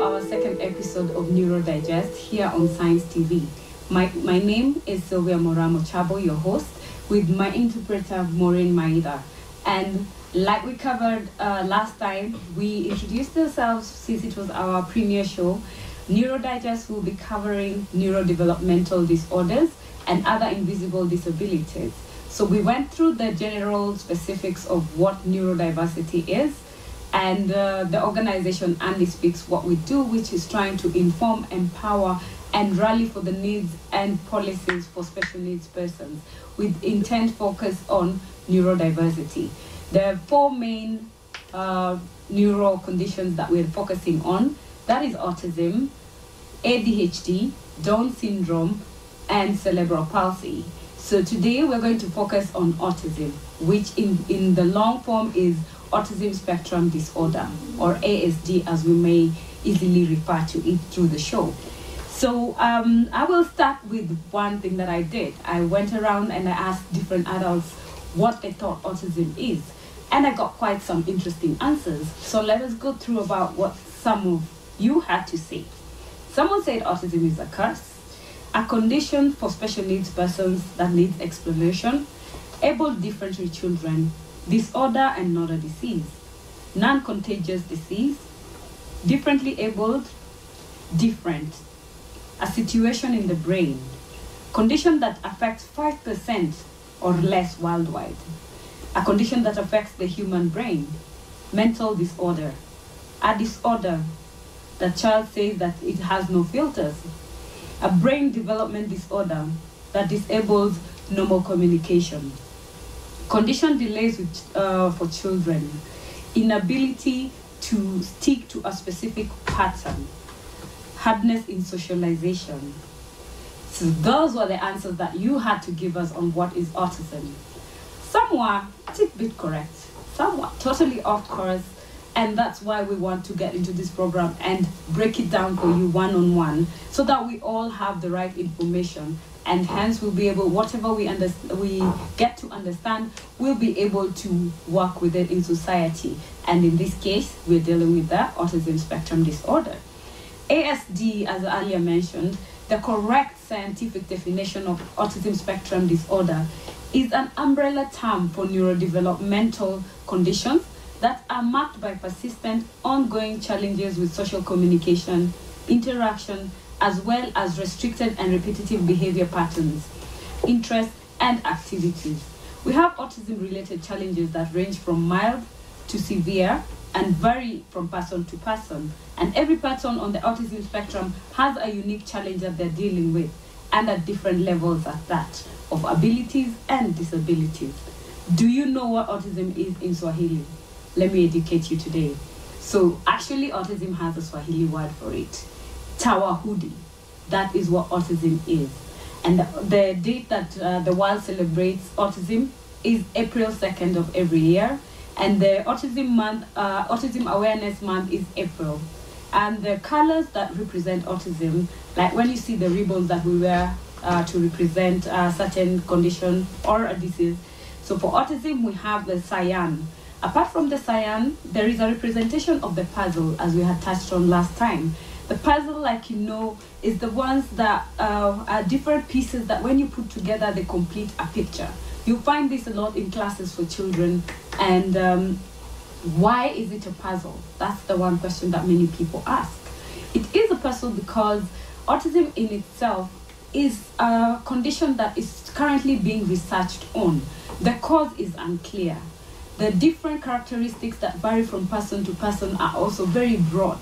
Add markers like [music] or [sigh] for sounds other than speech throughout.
our second episode of Neuro Digest here on Science TV. My, my name is Sylvia Moraa Mochabo, your host, with my interpreter Maureen Maida. And like we covered uh, last time, we introduced ourselves since it was our premiere show. Neuro Digest will be covering neurodevelopmental disorders and other invisible disabilities. So we went through the general specifics of what neurodiversity is and uh, the organization Andy Speaks What We Do, which is trying to inform, empower, and rally for the needs and policies for special needs persons with intent focus on neurodiversity. There are four main uh, neuro conditions that we're focusing on. That is autism, ADHD, Down syndrome, and cerebral palsy. So today we're going to focus on autism, which in, in the long form is autism spectrum disorder, or ASD as we may easily refer to it through the show. So um, I will start with one thing that I did. I went around and I asked different adults what they thought autism is. And I got quite some interesting answers. So let us go through about what some of you had to say. Someone said autism is a curse, a condition for special needs persons that needs explanation, able differently children, disorder and not a disease, non-contagious disease, differently abled, different, a situation in the brain, condition that affects 5% or less worldwide, a condition that affects the human brain, mental disorder, a disorder the child says that it has no filters, a brain development disorder that disables normal communication, condition delays with, uh, for children, inability to stick to a specific pattern, hardness in socialization. So those were the answers that you had to give us on what is autism. Some were a bit correct, some were totally off course, and that's why we want to get into this program and break it down for you one on one so that we all have the right information and hence we'll be able whatever we understand we get to understand we'll be able to work with it in society. And in this case we're dealing with the autism spectrum disorder. Asd as earlier mentioned the correct scientific definition of autism spectrum disorder is an umbrella term for neurodevelopmental conditions that are marked by persistent, ongoing challenges with social communication, interaction, as well as restricted and repetitive behavior patterns, interests, and activities. We have autism related challenges that range from mild to severe and vary from person to person. And every person on the autism spectrum has a unique challenge that they're dealing with, and at different levels at that, of abilities and disabilities. Do you know what autism is in Swahili? Let me educate you today. So, actually, autism has a Swahili word for it Tawahudi. That is what autism is. And the, the date that uh, the world celebrates autism is April 2nd of every year. And the autism month, uh, autism awareness month is April. And the colors that represent autism, like when you see the ribbons that we wear uh, to represent a certain condition or a disease. So for autism, we have the cyan. Apart from the cyan, there is a representation of the puzzle, as we had touched on last time. The puzzle, like you know, is the ones that uh, are different pieces that when you put together, they complete a picture. You find this a lot in classes for children. And um, why is it a puzzle? That's the one question that many people ask. It is a puzzle because autism in itself is a condition that is currently being researched on. The cause is unclear. The different characteristics that vary from person to person are also very broad.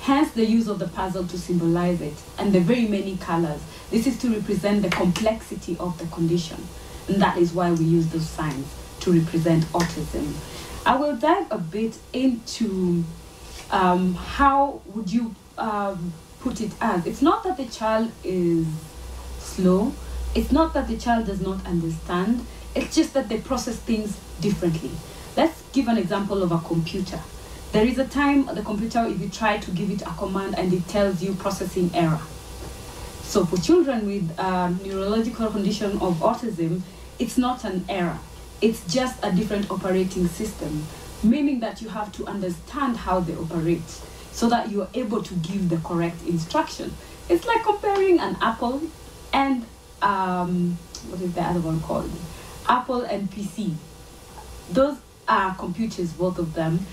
Hence the use of the puzzle to symbolize it and the very many colors. This is to represent the complexity of the condition. And that is why we use those signs to represent autism. I will dive a bit into um, how would you um, put it as. It's not that the child is slow. It's not that the child does not understand. It's just that they process things differently. Let's give an example of a computer. There is a time the computer, if you try to give it a command and it tells you processing error. So for children with a neurological condition of autism, it's not an error. It's just a different operating system. meaning that you have to understand how they operate so that you are able to give the correct instruction. It's like comparing an apple and um, what is the other one called? Apple and PC. Those are computers, both of them.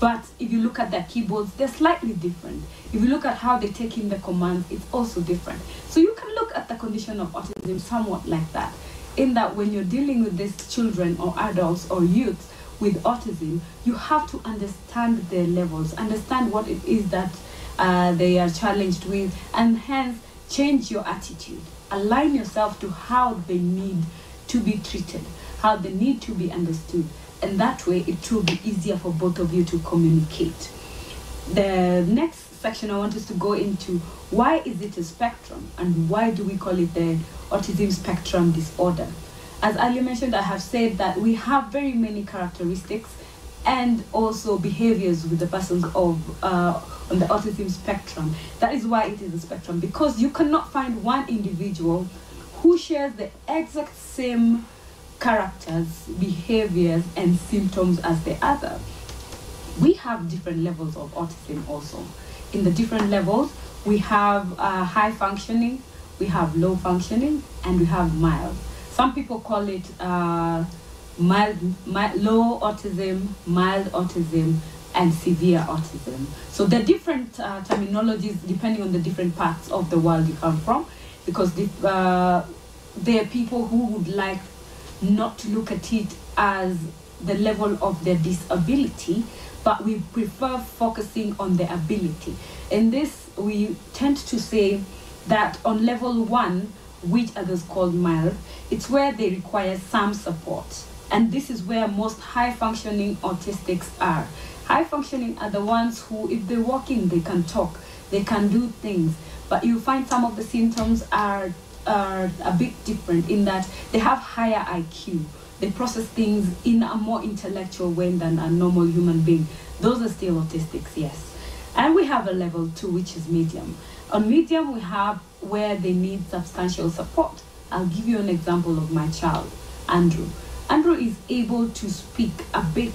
But if you look at their keyboards, they're slightly different. If you look at how they take in the commands, it's also different. So you can look at the condition of autism somewhat like that, in that when you're dealing with these children or adults or youths with autism, you have to understand their levels, understand what it is that uh, they are challenged with, and hence change your attitude. Align yourself to how they need to be treated, how they need to be understood and that way it will be easier for both of you to communicate. The next section I want us to go into why is it a spectrum and why do we call it the autism spectrum disorder? As earlier mentioned, I have said that we have very many characteristics and also behaviors with the persons of uh, on the autism spectrum. That is why it is a spectrum because you cannot find one individual who shares the exact same characters, behaviors, and symptoms as the other. We have different levels of autism also. In the different levels, we have uh, high functioning, we have low functioning, and we have mild. Some people call it uh, mild, mild, low autism, mild autism, and severe autism. So the different uh, terminologies depending on the different parts of the world you come from, because the, uh, there are people who would like not to look at it as the level of their disability, but we prefer focusing on the ability. In this, we tend to say that on level one, which others call mild, it's where they require some support. And this is where most high functioning autistics are. High functioning are the ones who, if they're walking, they can talk, they can do things. But you find some of the symptoms are are a bit different in that they have higher IQ. They process things in a more intellectual way than a normal human being. Those are still autistics, yes. And we have a level two, which is medium. On medium, we have where they need substantial support. I'll give you an example of my child, Andrew. Andrew is able to speak a bit,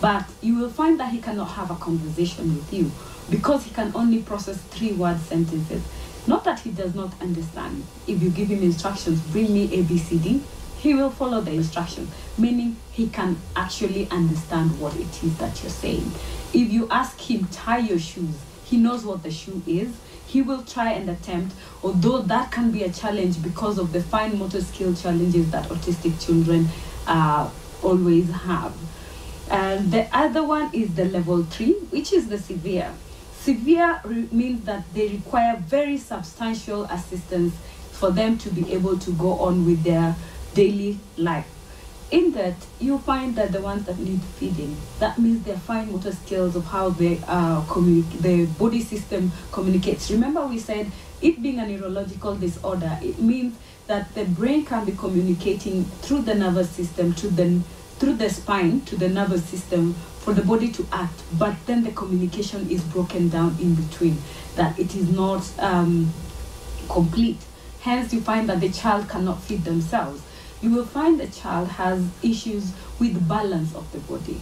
but you will find that he cannot have a conversation with you because he can only process three word sentences. Not that he does not understand. If you give him instructions, bring me A, B, C, D, he will follow the instruction, meaning he can actually understand what it is that you're saying. If you ask him, tie your shoes, he knows what the shoe is. He will try and attempt, although that can be a challenge because of the fine motor skill challenges that autistic children uh, always have. And the other one is the level three, which is the severe. Severe means that they require very substantial assistance for them to be able to go on with their daily life. In that, you find that the ones that need feeding, that means their fine motor skills of how they uh, communicate, the body system communicates. Remember, we said it being a neurological disorder, it means that the brain can be communicating through the nervous system to the through the spine to the nervous system for the body to act, but then the communication is broken down in between, that it is not um, complete. Hence, you find that the child cannot feed themselves. You will find the child has issues with balance of the body.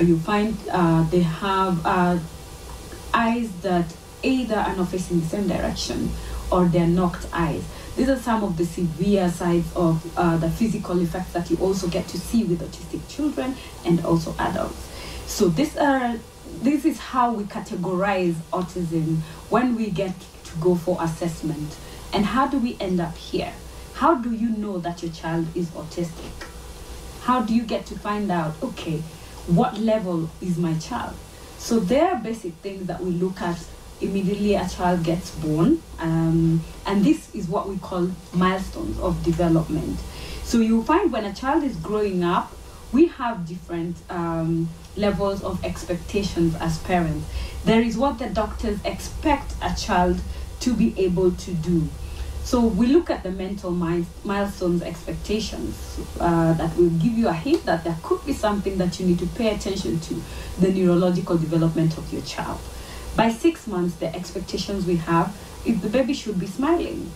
You find uh, they have uh, eyes that either are not facing the same direction or they're knocked eyes. These are some of the severe sides of uh, the physical effects that you also get to see with autistic children and also adults. So this are this is how we categorize autism when we get to go for assessment. And how do we end up here? How do you know that your child is autistic? How do you get to find out, okay, what level is my child? So there are basic things that we look at immediately a child gets born. Um, and this is what we call milestones of development. So you find when a child is growing up, we have different um, levels of expectations as parents. There is what the doctors expect a child to be able to do. So we look at the mental milestones expectations uh, that will give you a hint that there could be something that you need to pay attention to the neurological development of your child. By six months, the expectations we have if the baby should be smiling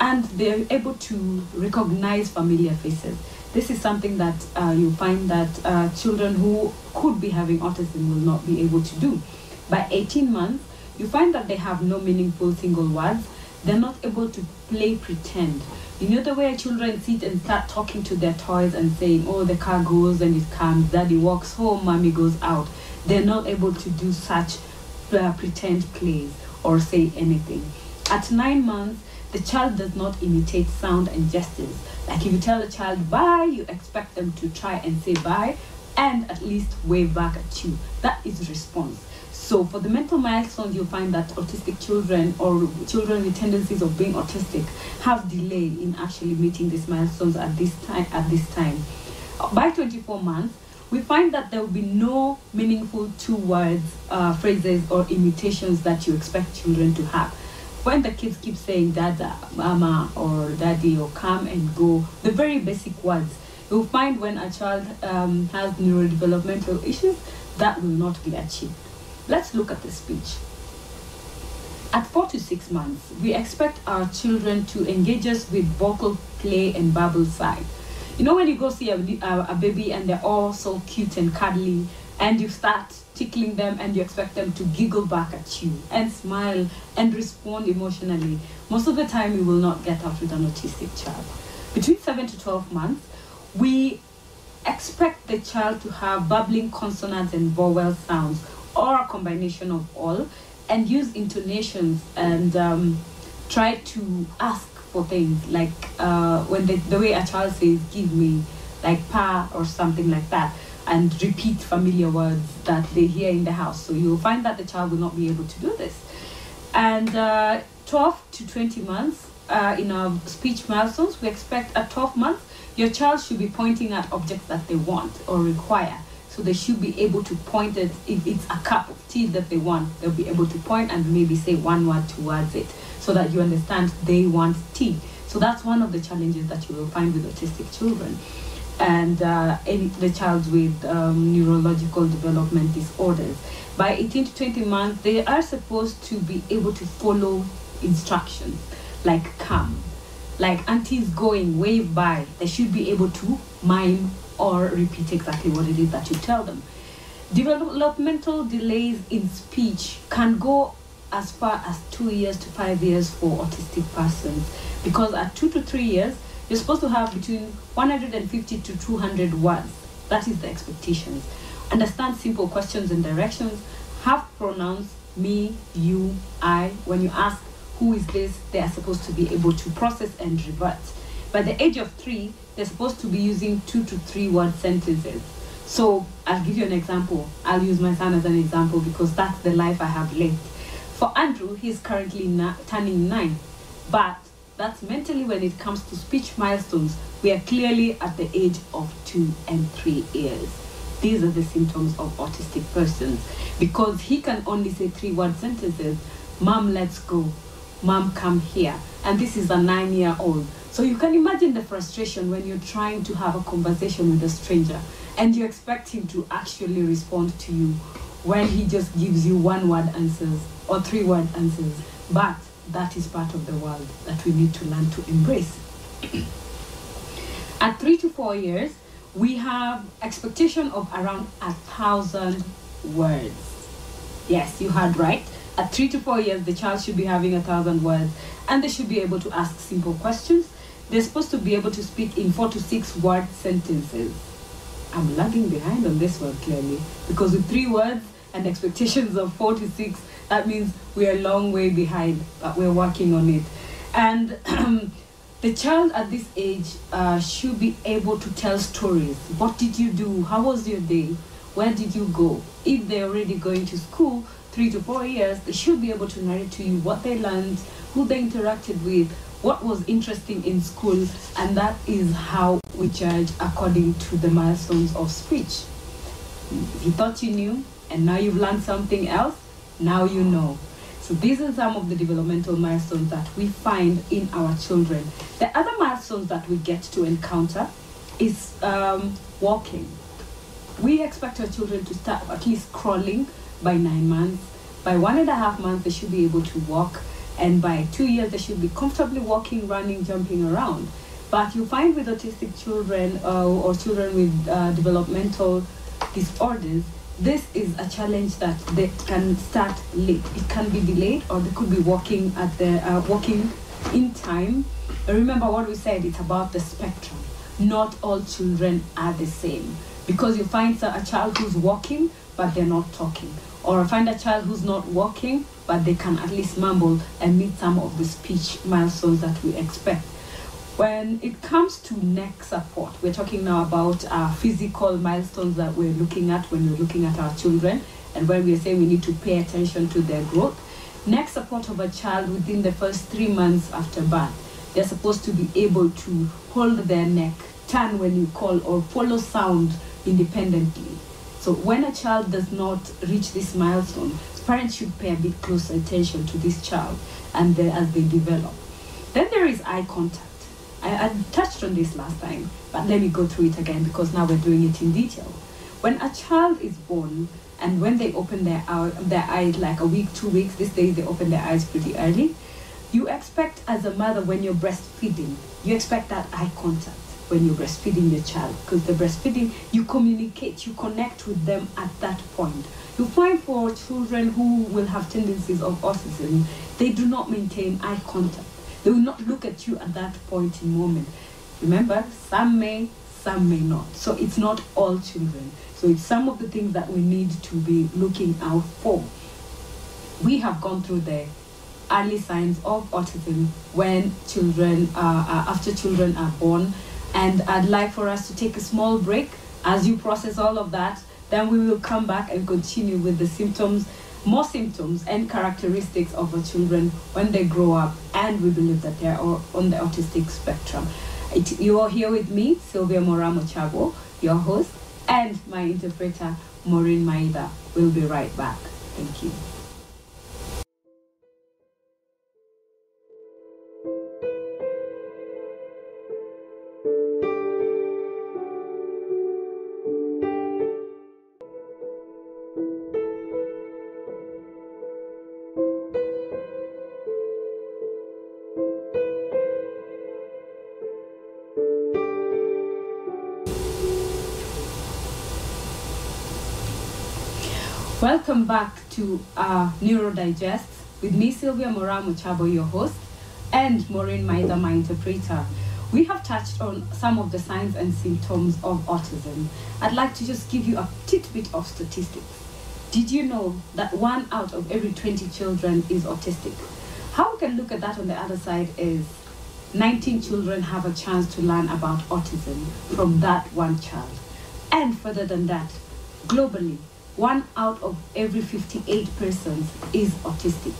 and they're able to recognize familiar faces. This is something that uh, you find that uh, children who could be having autism will not be able to do. By 18 months, you find that they have no meaningful single words. They're not able to play pretend. You know the way children sit and start talking to their toys and saying, oh, the car goes and it comes, daddy walks home, mommy goes out. They're not able to do such uh, pretend plays or say anything. At nine months, the child does not imitate sound and gestures. Like if you tell a child bye, you expect them to try and say bye and at least wave back at you. That is response. So for the mental milestones, you'll find that autistic children or children with tendencies of being autistic have delay in actually meeting these milestones at this time. At this time, by 24 months, we find that there will be no meaningful two words, uh, phrases, or imitations that you expect children to have when the kids keep saying dada, mama, or daddy, or come and go, the very basic words, you'll find when a child um, has neurodevelopmental issues, that will not be achieved. Let's look at the speech. At four to six months, we expect our children to engage us with vocal play and babble side. You know when you go see a, a, a baby and they're all so cute and cuddly, and you start tickling them and you expect them to giggle back at you and smile and respond emotionally. Most of the time, you will not get out with an autistic child. Between 7 to 12 months, we expect the child to have bubbling consonants and vowel sounds or a combination of all and use intonations and um, try to ask for things like uh, when the, the way a child says give me like pa or something like that and repeat familiar words that they hear in the house. So you'll find that the child will not be able to do this. And uh, 12 to 20 months uh, in our speech milestones, we expect at 12 months, your child should be pointing at objects that they want or require. So they should be able to point it, if it's a cup of tea that they want, they'll be able to point and maybe say one word towards it so that you understand they want tea. So that's one of the challenges that you will find with autistic children and uh, any, the child with um, neurological development disorders. By 18 to 20 months, they are supposed to be able to follow instructions, like come, like auntie's going, wave by. They should be able to mime or repeat exactly what it is that you tell them. Developmental delays in speech can go as far as two years to five years for autistic persons because at two to three years, you're supposed to have between 150 to 200 words. That is the expectations. Understand simple questions and directions. Have pronouns me, you, I. When you ask who is this, they are supposed to be able to process and revert. By the age of three, they're supposed to be using two to three word sentences. So I'll give you an example. I'll use my son as an example because that's the life I have lived. For Andrew, he's currently turning nine, but that's mentally when it comes to speech milestones, we are clearly at the age of two and three years. These are the symptoms of autistic persons because he can only say three word sentences Mom, let's go. Mom, come here. And this is a nine year old. So you can imagine the frustration when you're trying to have a conversation with a stranger and you expect him to actually respond to you when he just gives you one word answers or three word answers. But that is part of the world that we need to learn to embrace. At three to four years, we have expectation of around a thousand words. Yes, you heard right. At three to four years, the child should be having a thousand words and they should be able to ask simple questions. They're supposed to be able to speak in four to six word sentences. I'm lagging behind on this one clearly because with three words and expectations of four to six, that means we're a long way behind, but we're working on it. And [clears throat] the child at this age uh, should be able to tell stories. What did you do? How was your day? Where did you go? If they're already going to school, three to four years, they should be able to narrate to you what they learned, who they interacted with, what was interesting in school, and that is how we judge according to the milestones of speech. You thought you knew, and now you've learned something else, now you know. So these are some of the developmental milestones that we find in our children. The other milestones that we get to encounter is um, walking. We expect our children to start at least crawling by nine months. By one and a half months, they should be able to walk. And by two years, they should be comfortably walking, running, jumping around. But you find with autistic children uh, or children with uh, developmental disorders, this is a challenge that they can start late. It can be delayed, or they could be walking at the uh, walking in time. Remember what we said. It's about the spectrum. Not all children are the same because you find a child who's walking but they're not talking, or find a child who's not walking but they can at least mumble and meet some of the speech milestones that we expect. When it comes to neck support, we're talking now about uh, physical milestones that we're looking at when we're looking at our children, and when we're saying we need to pay attention to their growth. Neck support of a child within the first three months after birth, they're supposed to be able to hold their neck, turn when you call, or follow sound independently. So when a child does not reach this milestone, parents should pay a bit closer attention to this child and the, as they develop. Then there is eye contact. I, I touched on this last time, but let me go through it again because now we're doing it in detail. When a child is born and when they open their, eye, their eyes like a week, two weeks, these days they open their eyes pretty early, you expect as a mother when you're breastfeeding, you expect that eye contact when you're breastfeeding your child because the breastfeeding, you communicate, you connect with them at that point. You find for children who will have tendencies of autism, they do not maintain eye contact they will not look at you at that point in moment. Remember, some may, some may not. So it's not all children. So it's some of the things that we need to be looking out for. We have gone through the early signs of autism when children are, after children are born. And I'd like for us to take a small break as you process all of that. Then we will come back and continue with the symptoms more symptoms and characteristics of our children when they grow up, and we believe that they are on the autistic spectrum. It, you are here with me, Sylvia Moraa Mochabo, your host, and my interpreter, Maureen Maida. We'll be right back. Thank you. Welcome back to uh, Neurodigest with me, Sylvia Moraa Mochabo, your host, and Maureen Maida, my interpreter. We have touched on some of the signs and symptoms of autism. I'd like to just give you a tidbit of statistics. Did you know that one out of every 20 children is autistic? How we can look at that on the other side is 19 children have a chance to learn about autism from that one child. And further than that, globally, one out of every 58 persons is autistic.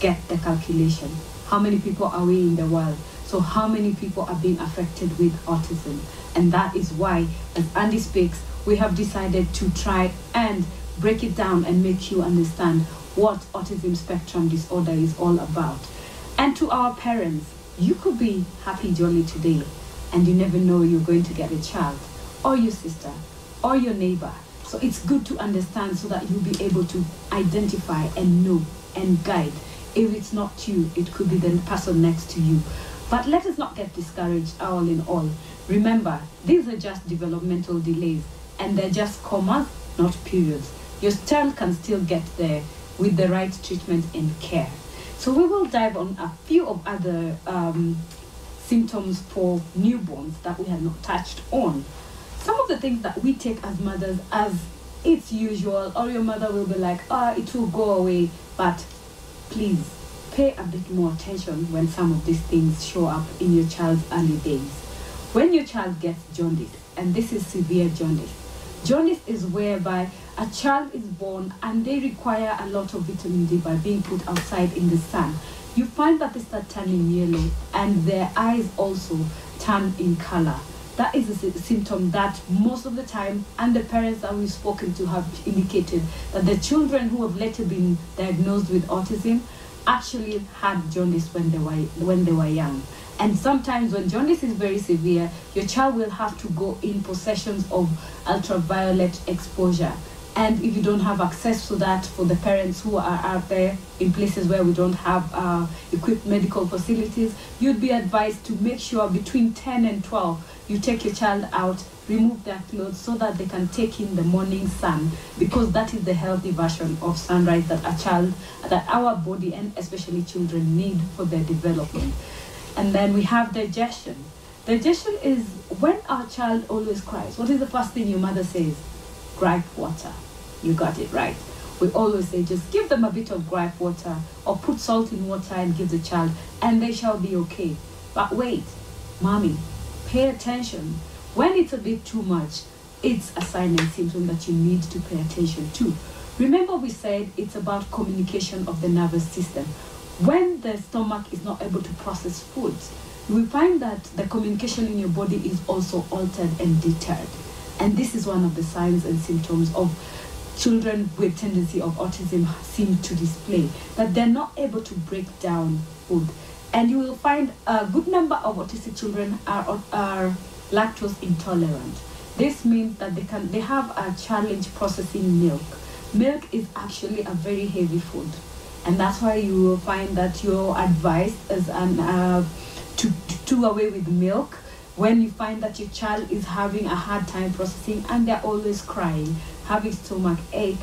Get the calculation. How many people are we in the world? So how many people are being affected with autism? And that is why, as Andy speaks, we have decided to try and break it down and make you understand what autism spectrum disorder is all about. And to our parents, you could be happy jolly today and you never know you're going to get a child or your sister or your neighbor so it's good to understand so that you'll be able to identify and know and guide. If it's not you, it could be the person next to you. But let us not get discouraged all in all. Remember, these are just developmental delays and they're just commas, not periods. Your child can still get there with the right treatment and care. So we will dive on a few of other um, symptoms for newborns that we have not touched on some of the things that we take as mothers as it's usual, or your mother will be like, ah, oh, it will go away. But please pay a bit more attention when some of these things show up in your child's early days. When your child gets jaundice, and this is severe jaundice, jaundice is whereby a child is born and they require a lot of vitamin D by being put outside in the sun. You find that they start turning yellow and their eyes also turn in color that is a symptom that most of the time, and the parents that we've spoken to have indicated that the children who have later been diagnosed with autism actually had jaundice when they were when they were young. And sometimes when jaundice is very severe, your child will have to go in for sessions of ultraviolet exposure And if you don't have access to that for the parents who are out there in places where we don't have uh, equipped medical facilities, you'd be advised to make sure between 10 and 12 you take your child out, remove their clothes so that they can take in the morning sun because that is the healthy version of sunrise that a child, that our body and especially children need for their development. And then we have digestion. Digestion is when our child always cries. What is the first thing your mother says? Gripe water. You got it right. We always say just give them a bit of gripe water or put salt in water and give the child and they shall be okay. But wait, mommy, pay attention. When it's a bit too much, it's a sign and symptom that you need to pay attention to. Remember we said it's about communication of the nervous system. When the stomach is not able to process foods, we find that the communication in your body is also altered and deterred. And this is one of the signs and symptoms of children with tendency of autism seem to display, that they're not able to break down food. And you will find a good number of autistic children are, are lactose intolerant. This means that they can they have a challenge processing milk. Milk is actually a very heavy food, and that's why you will find that your advice is an uh, to, to do away with milk when you find that your child is having a hard time processing and they're always crying, having stomach ache,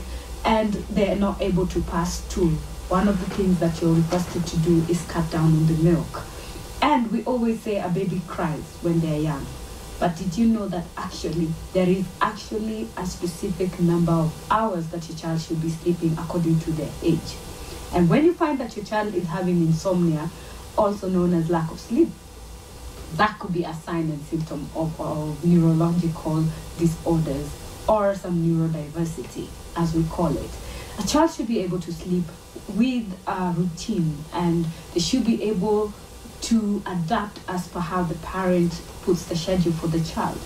and they're not able to pass stool. One of the things that you're requested to do is cut down on the milk. And we always say a baby cries when they're young. But did you know that actually there is actually a specific number of hours that your child should be sleeping according to their age? And when you find that your child is having insomnia, also known as lack of sleep, that could be a sign and symptom of, of neurological disorders or some neurodiversity, as we call it. A child should be able to sleep with a routine and they should be able to adapt as per how the parent puts the schedule for the child.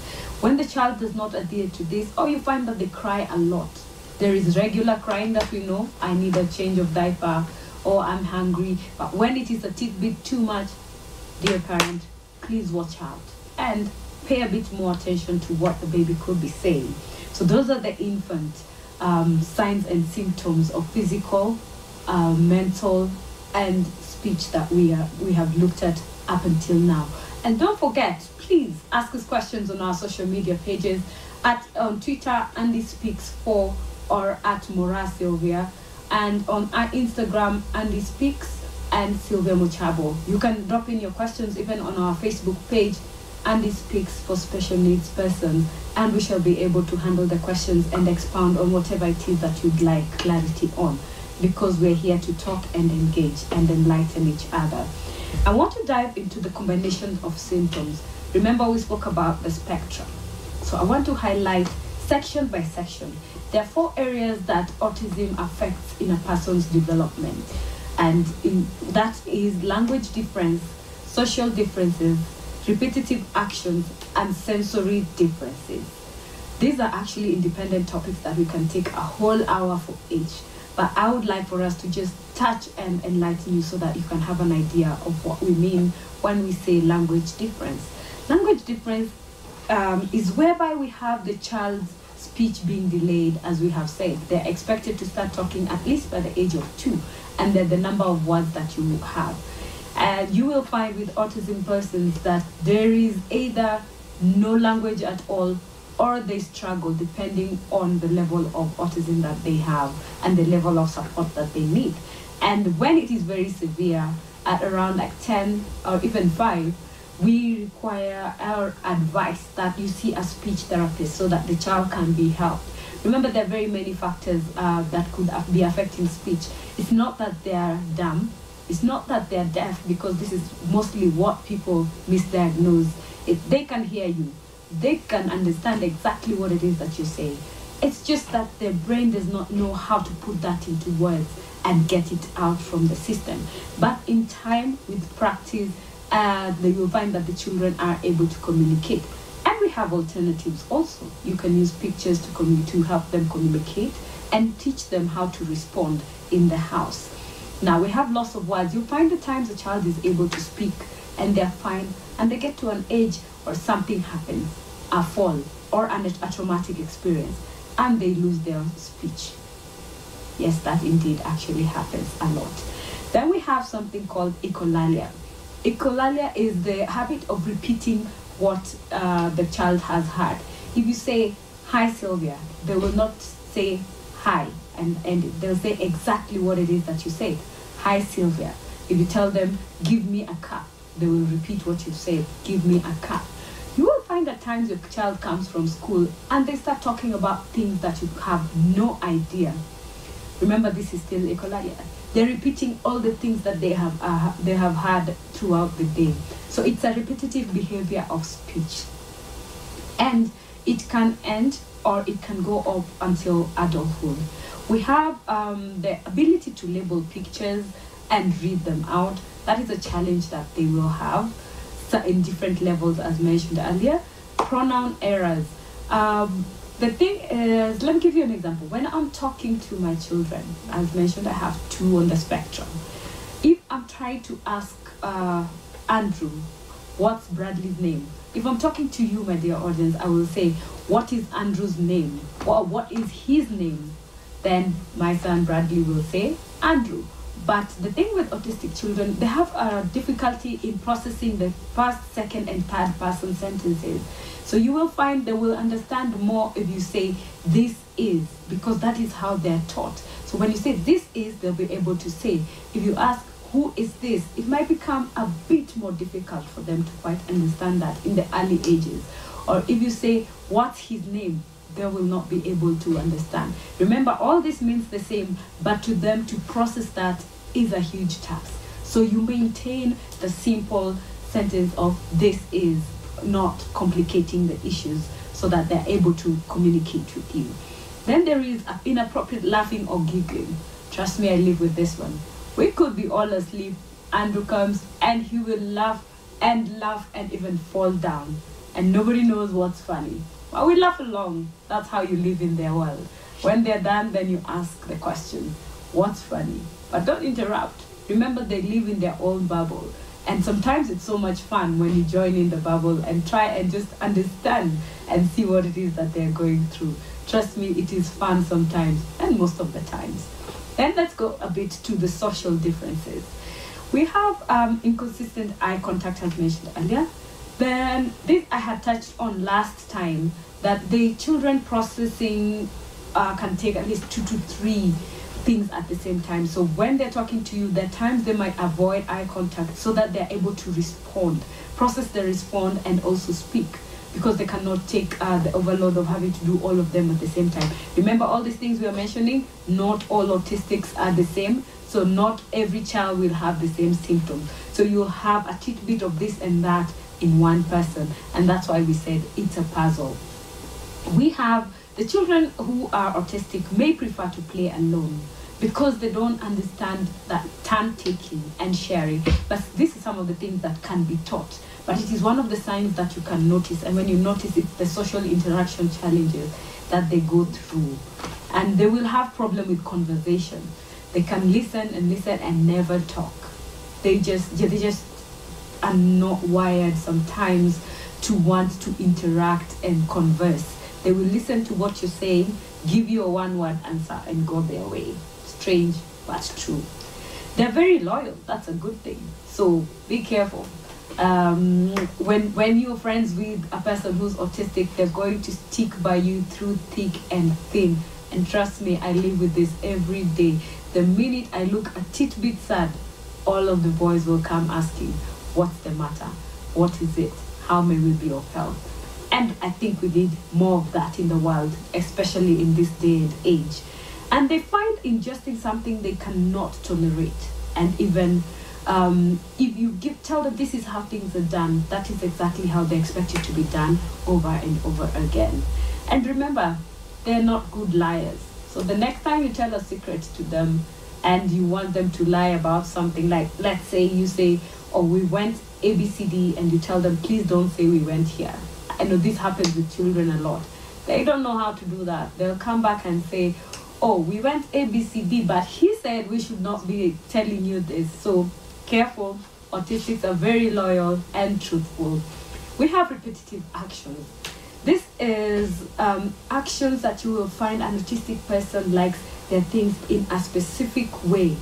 When the child does not adhere to this, or you find that they cry a lot, there is regular crying that we know, I need a change of diaper, or I'm hungry. But when it is a bit too much, dear parent, please watch out and pay a bit more attention to what the baby could be saying. So those are the infant um, signs and symptoms of physical, uh, mental, and speech that we are we have looked at up until now. And don't forget, please ask us questions on our social media pages at on Twitter Andy Speaks for or at Mora Sylvia and on our Instagram Andy Speaks and Sylvia Mochabo. You can drop in your questions even on our Facebook page Andy Speaks for Special Needs Persons and we shall be able to handle the questions and expound on whatever it is that you'd like clarity on because we're here to talk and engage and enlighten each other. I want to dive into the combination of symptoms. Remember we spoke about the spectrum. So I want to highlight section by section. There are four areas that autism affects in a person's development and in, that is language difference, social differences, repetitive actions, and sensory differences. These are actually independent topics that we can take a whole hour for each, but I would like for us to just touch and enlighten you so that you can have an idea of what we mean when we say language difference. Language difference um, is whereby we have the child's speech being delayed, as we have said. They're expected to start talking at least by the age of two and then the number of words that you have. And you will find with autism persons that there is either no language at all or they struggle depending on the level of autism that they have and the level of support that they need. And when it is very severe, at around like 10 or even 5, we require our advice that you see a speech therapist so that the child can be helped. Remember, there are very many factors uh, that could be affecting speech. It's not that they're dumb. It's not that they're deaf because this is mostly what people misdiagnose. If they can hear you, they can understand exactly what it is that you say. It's just that their brain does not know how to put that into words and get it out from the system. But in time, with practice, uh, you will find that the children are able to communicate. And we have alternatives also. You can use pictures to, to help them communicate and teach them how to respond in the house. Now we have loss of words. You'll find the times a child is able to speak and they're fine and they get to an age or something happens, a fall or an, a traumatic experience. and they lose their speech. Yes, that indeed actually happens a lot. Then we have something called echolalia. Echolalia is the habit of repeating what uh, the child has had. If you say, Hi Sylvia, they will not say hi, and, and they'll say exactly what it is that you said. Hi Sylvia. If you tell them, Give me a cup, they will repeat what you said, Give me a cup. You will find at times your child comes from school and they start talking about things that you have no idea. Remember, this is still echolalia. They're repeating all the things that they have uh, they have had throughout the day. So it's a repetitive behavior of speech, and it can end or it can go up until adulthood. We have um, the ability to label pictures and read them out. That is a challenge that they will have in different levels, as mentioned earlier. Pronoun errors. Um, the thing is, let me give you an example. When I'm talking to my children, as mentioned, I have two on the spectrum. If I'm trying to ask uh, Andrew, what's Bradley's name? If I'm talking to you, my dear audience, I will say, what is Andrew's name? Or what is his name? Then my son Bradley will say, Andrew. But the thing with autistic children, they have a difficulty in processing the first, second, and third person sentences. So you will find they will understand more if you say this is, because that is how they're taught. So when you say this is, they'll be able to say. If you ask who is this, it might become a bit more difficult for them to quite understand that in the early ages. Or if you say what's his name, they will not be able to understand. Remember, all this means the same, but to them to process that is a huge task. So you maintain the simple sentence of this is not complicating the issues so that they're able to communicate with you. Then there is inappropriate laughing or giggling. Trust me, I live with this one. We could be all asleep. Andrew comes and he will laugh and laugh and even fall down. And nobody knows what's funny. But we laugh along. That's how you live in their world. When they're done, then you ask the question, what's funny? But don't interrupt. Remember, they live in their own bubble. And sometimes it's so much fun when you join in the bubble and try and just understand and see what it is that they're going through. Trust me, it is fun sometimes and most of the times. Then let's go a bit to the social differences. We have um, inconsistent eye contact, as mentioned earlier. Then this I had touched on last time that the children processing uh, can take at least two to three things at the same time. So when they're talking to you, there are times they might avoid eye contact so that they're able to respond, process the respond, and also speak because they cannot take uh, the overload of having to do all of them at the same time. Remember all these things we are mentioning? Not all autistics are the same. So not every child will have the same symptoms. So you'll have a tidbit of this and that in one person. And that's why we said it's a puzzle. We have the children who are autistic may prefer to play alone because they don't understand that turn taking and sharing. But this is some of the things that can be taught. But it is one of the signs that you can notice. And when you notice it's the social interaction challenges that they go through. And they will have problem with conversation. They can listen and listen and never talk. They just they just are not wired sometimes to want to interact and converse. They will listen to what you're saying, give you a one word answer, and go their way. Strange, but true. They're very loyal. That's a good thing. So be careful. Um, when when you're friends with a person who's autistic, they're going to stick by you through thick and thin. And trust me, I live with this every day. The minute I look a tidbit sad, all of the boys will come asking, What's the matter? What is it? How may we be of help? And I think we need more of that in the world, especially in this day and age. And they find ingesting something they cannot tolerate. And even um, if you give, tell them this is how things are done, that is exactly how they expect it to be done over and over again. And remember, they're not good liars. So the next time you tell a secret to them and you want them to lie about something, like let's say you say, oh, we went ABCD, and you tell them, please don't say we went here. I know this happens with children a lot. They don't know how to do that. They'll come back and say, oh, we went ABCD, but he said we should not be telling you this. So careful. Autistics are very loyal and truthful. We have repetitive actions. This is um, actions that you will find an autistic person likes their things in a specific way,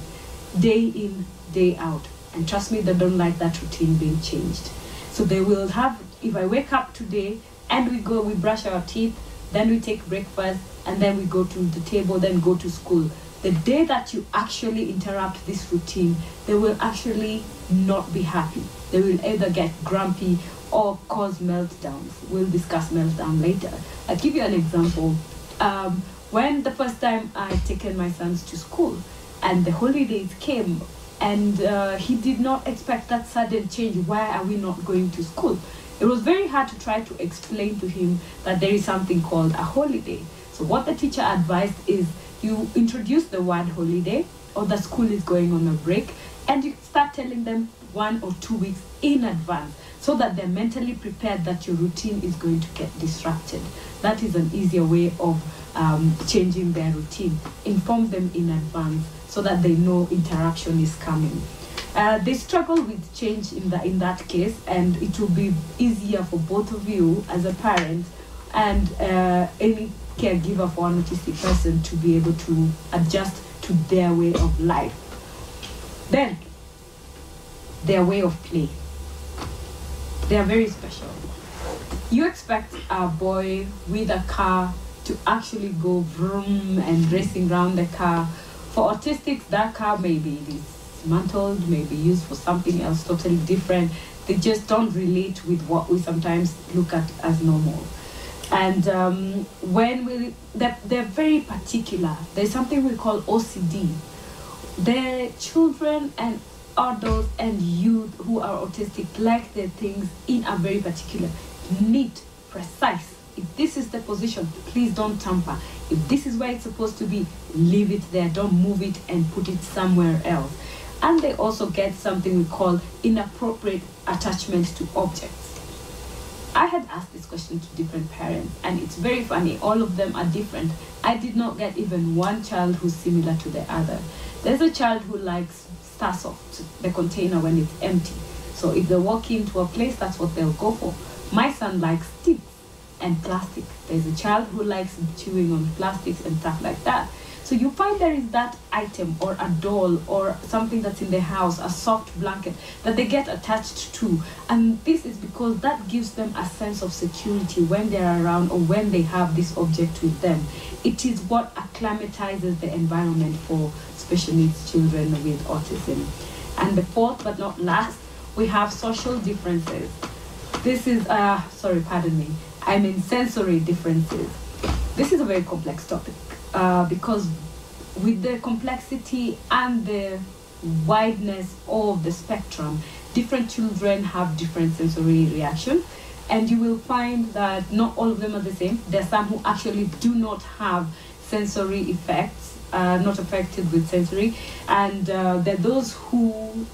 day in, day out. And trust me, they don't like that routine being changed. So they will have, if I wake up today and we go, we brush our teeth, then we take breakfast, and then we go to the table, then go to school. The day that you actually interrupt this routine, they will actually not be happy. They will either get grumpy or cause meltdowns. We'll discuss meltdown later. I'll give you an example. Um, when the first time I taken my sons to school and the holidays came and uh, he did not expect that sudden change. Why are we not going to school? It was very hard to try to explain to him that there is something called a holiday. So what the teacher advised is you introduce the word holiday or the school is going on a break and you start telling them one or two weeks in advance so that they're mentally prepared that your routine is going to get disrupted. That is an easier way of um, changing their routine. Inform them in advance so that they know interruption is coming. Uh, they struggle with change in, the, in that case, and it will be easier for both of you as a parent and uh, any caregiver for an autistic person to be able to adjust to their way of life. Then, their way of play. They are very special. You expect a boy with a car to actually go vroom and racing around the car. For autistics, that car maybe dismantled, maybe used for something else totally different. They just don't relate with what we sometimes look at as normal. And um, when we, they're, they're very particular. There's something we call OCD. Their children and adults and youth who are autistic like their things in a very particular, neat, precise. If this is the position, please don't tamper. If this is where it's supposed to be, leave it there. Don't move it and put it somewhere else. And they also get something we call inappropriate attachment to objects. I had asked this question to different parents, and it's very funny. All of them are different. I did not get even one child who's similar to the other. There's a child who likes Starsoft, the container when it's empty. So if they walk into a place, that's what they'll go for. My son likes sticks and plastic. There's a child who likes chewing on plastics and stuff like that. So you find there is that item or a doll or something that's in the house, a soft blanket that they get attached to. And this is because that gives them a sense of security when they're around or when they have this object with them. It is what acclimatizes the environment for special needs children with autism. And the fourth but not last, we have social differences. This is, uh, sorry, pardon me, I mean sensory differences. This is a very complex topic uh, because with the complexity and the wideness of the spectrum, different children have different sensory reactions. And you will find that not all of them are the same. There are some who actually do not have sensory effects, uh, not affected with sensory. And uh, there are those who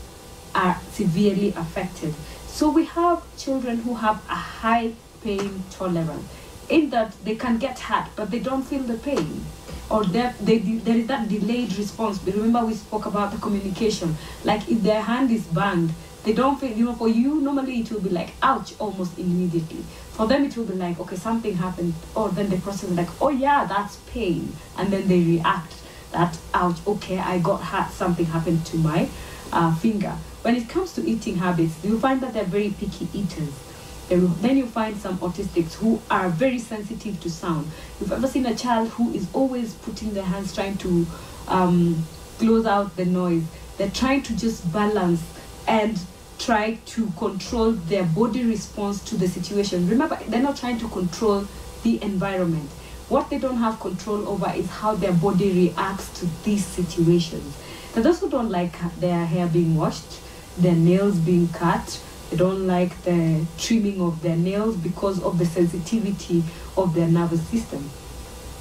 are severely affected. So we have children who have a high pain tolerance in that they can get hurt, but they don't feel the pain. Or they, they, there is that delayed response. But remember, we spoke about the communication. Like if their hand is banged, they don't feel, you know, for you, normally it will be like, ouch, almost immediately. For them, it will be like, okay, something happened. Or then they process like, oh yeah, that's pain. And then they react that, ouch, okay, I got hurt, something happened to my uh, finger. When it comes to eating habits, you find that they're very picky eaters then you find some autistics who are very sensitive to sound. You've ever seen a child who is always putting their hands trying to um, close out the noise. They're trying to just balance and try to control their body response to the situation. Remember, they're not trying to control the environment. What they don't have control over is how their body reacts to these situations. Now, those who don't like their hair being washed, their nails being cut, they don't like the trimming of their nails because of the sensitivity of their nervous system.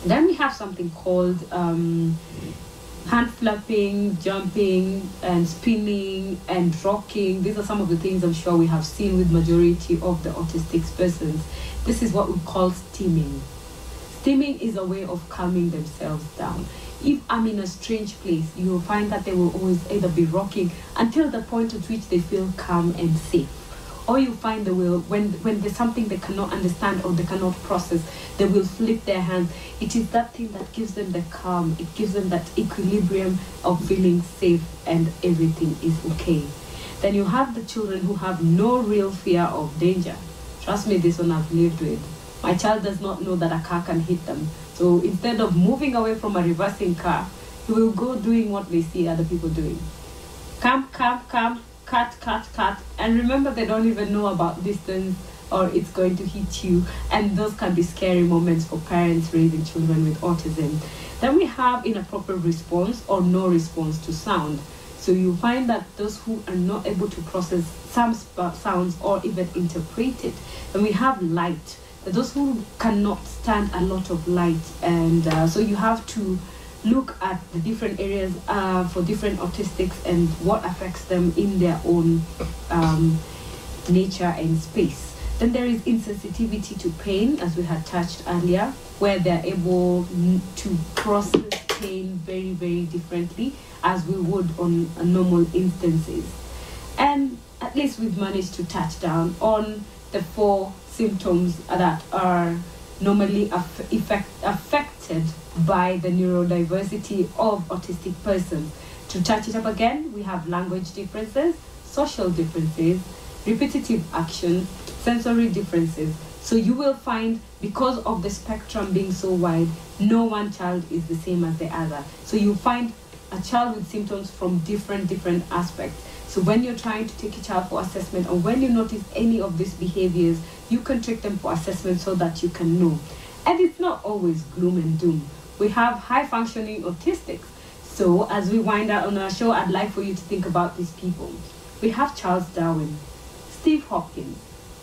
Then we have something called um, hand flapping, jumping, and spinning, and rocking. These are some of the things I'm sure we have seen with majority of the autistic persons. This is what we call stimming. Stimming is a way of calming themselves down. If I'm in a strange place, you will find that they will always either be rocking until the point at which they feel calm and safe. Or you find they will when when there's something they cannot understand or they cannot process they will flip their hands. It is that thing that gives them the calm. It gives them that equilibrium of feeling safe and everything is okay. Then you have the children who have no real fear of danger. Trust me this one i've lived with. My child does not know that a car can hit them. So instead of moving away from a reversing car he will go doing what they see other people doing. Come come come cut, cut, cut. And remember, they don't even know about distance or it's going to hit you. And those can be scary moments for parents raising children with autism. Then we have inappropriate response or no response to sound. So you find that those who are not able to process some sounds or even interpret it. Then we have light. Those who cannot stand a lot of light. And uh, so you have to look at the different areas uh, for different autistics and what affects them in their own um, nature and space. Then there is insensitivity to pain, as we had touched earlier, where they're able to process pain very, very differently as we would on normal instances. And at least we've managed to touch down on the four symptoms that are normally aff effect affected by the neurodiversity of autistic persons. To touch it up again, we have language differences, social differences, repetitive actions, sensory differences. So you will find, because of the spectrum being so wide, no one child is the same as the other. So you find a child with symptoms from different, different aspects. So when you're trying to take a child for assessment or when you notice any of these behaviors, you can take them for assessment so that you can know. And it's not always gloom and doom we have high functioning autistics. So as we wind out on our show, I'd like for you to think about these people. We have Charles Darwin, Steve Hopkins,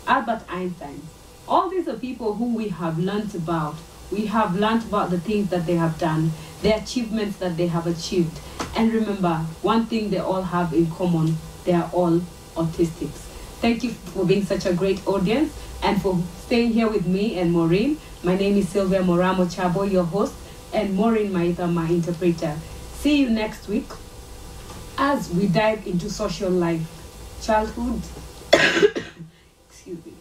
Albert Einstein. All these are people who we have learned about. We have learned about the things that they have done, the achievements that they have achieved. And remember, one thing they all have in common, they are all autistics. Thank you for being such a great audience and for staying here with me and Maureen. My name is Sylvia Moraa Mochabo, your host and Maureen Maitha, my interpreter. See you next week as we dive into social life, childhood, [coughs] excuse me,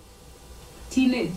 teenage,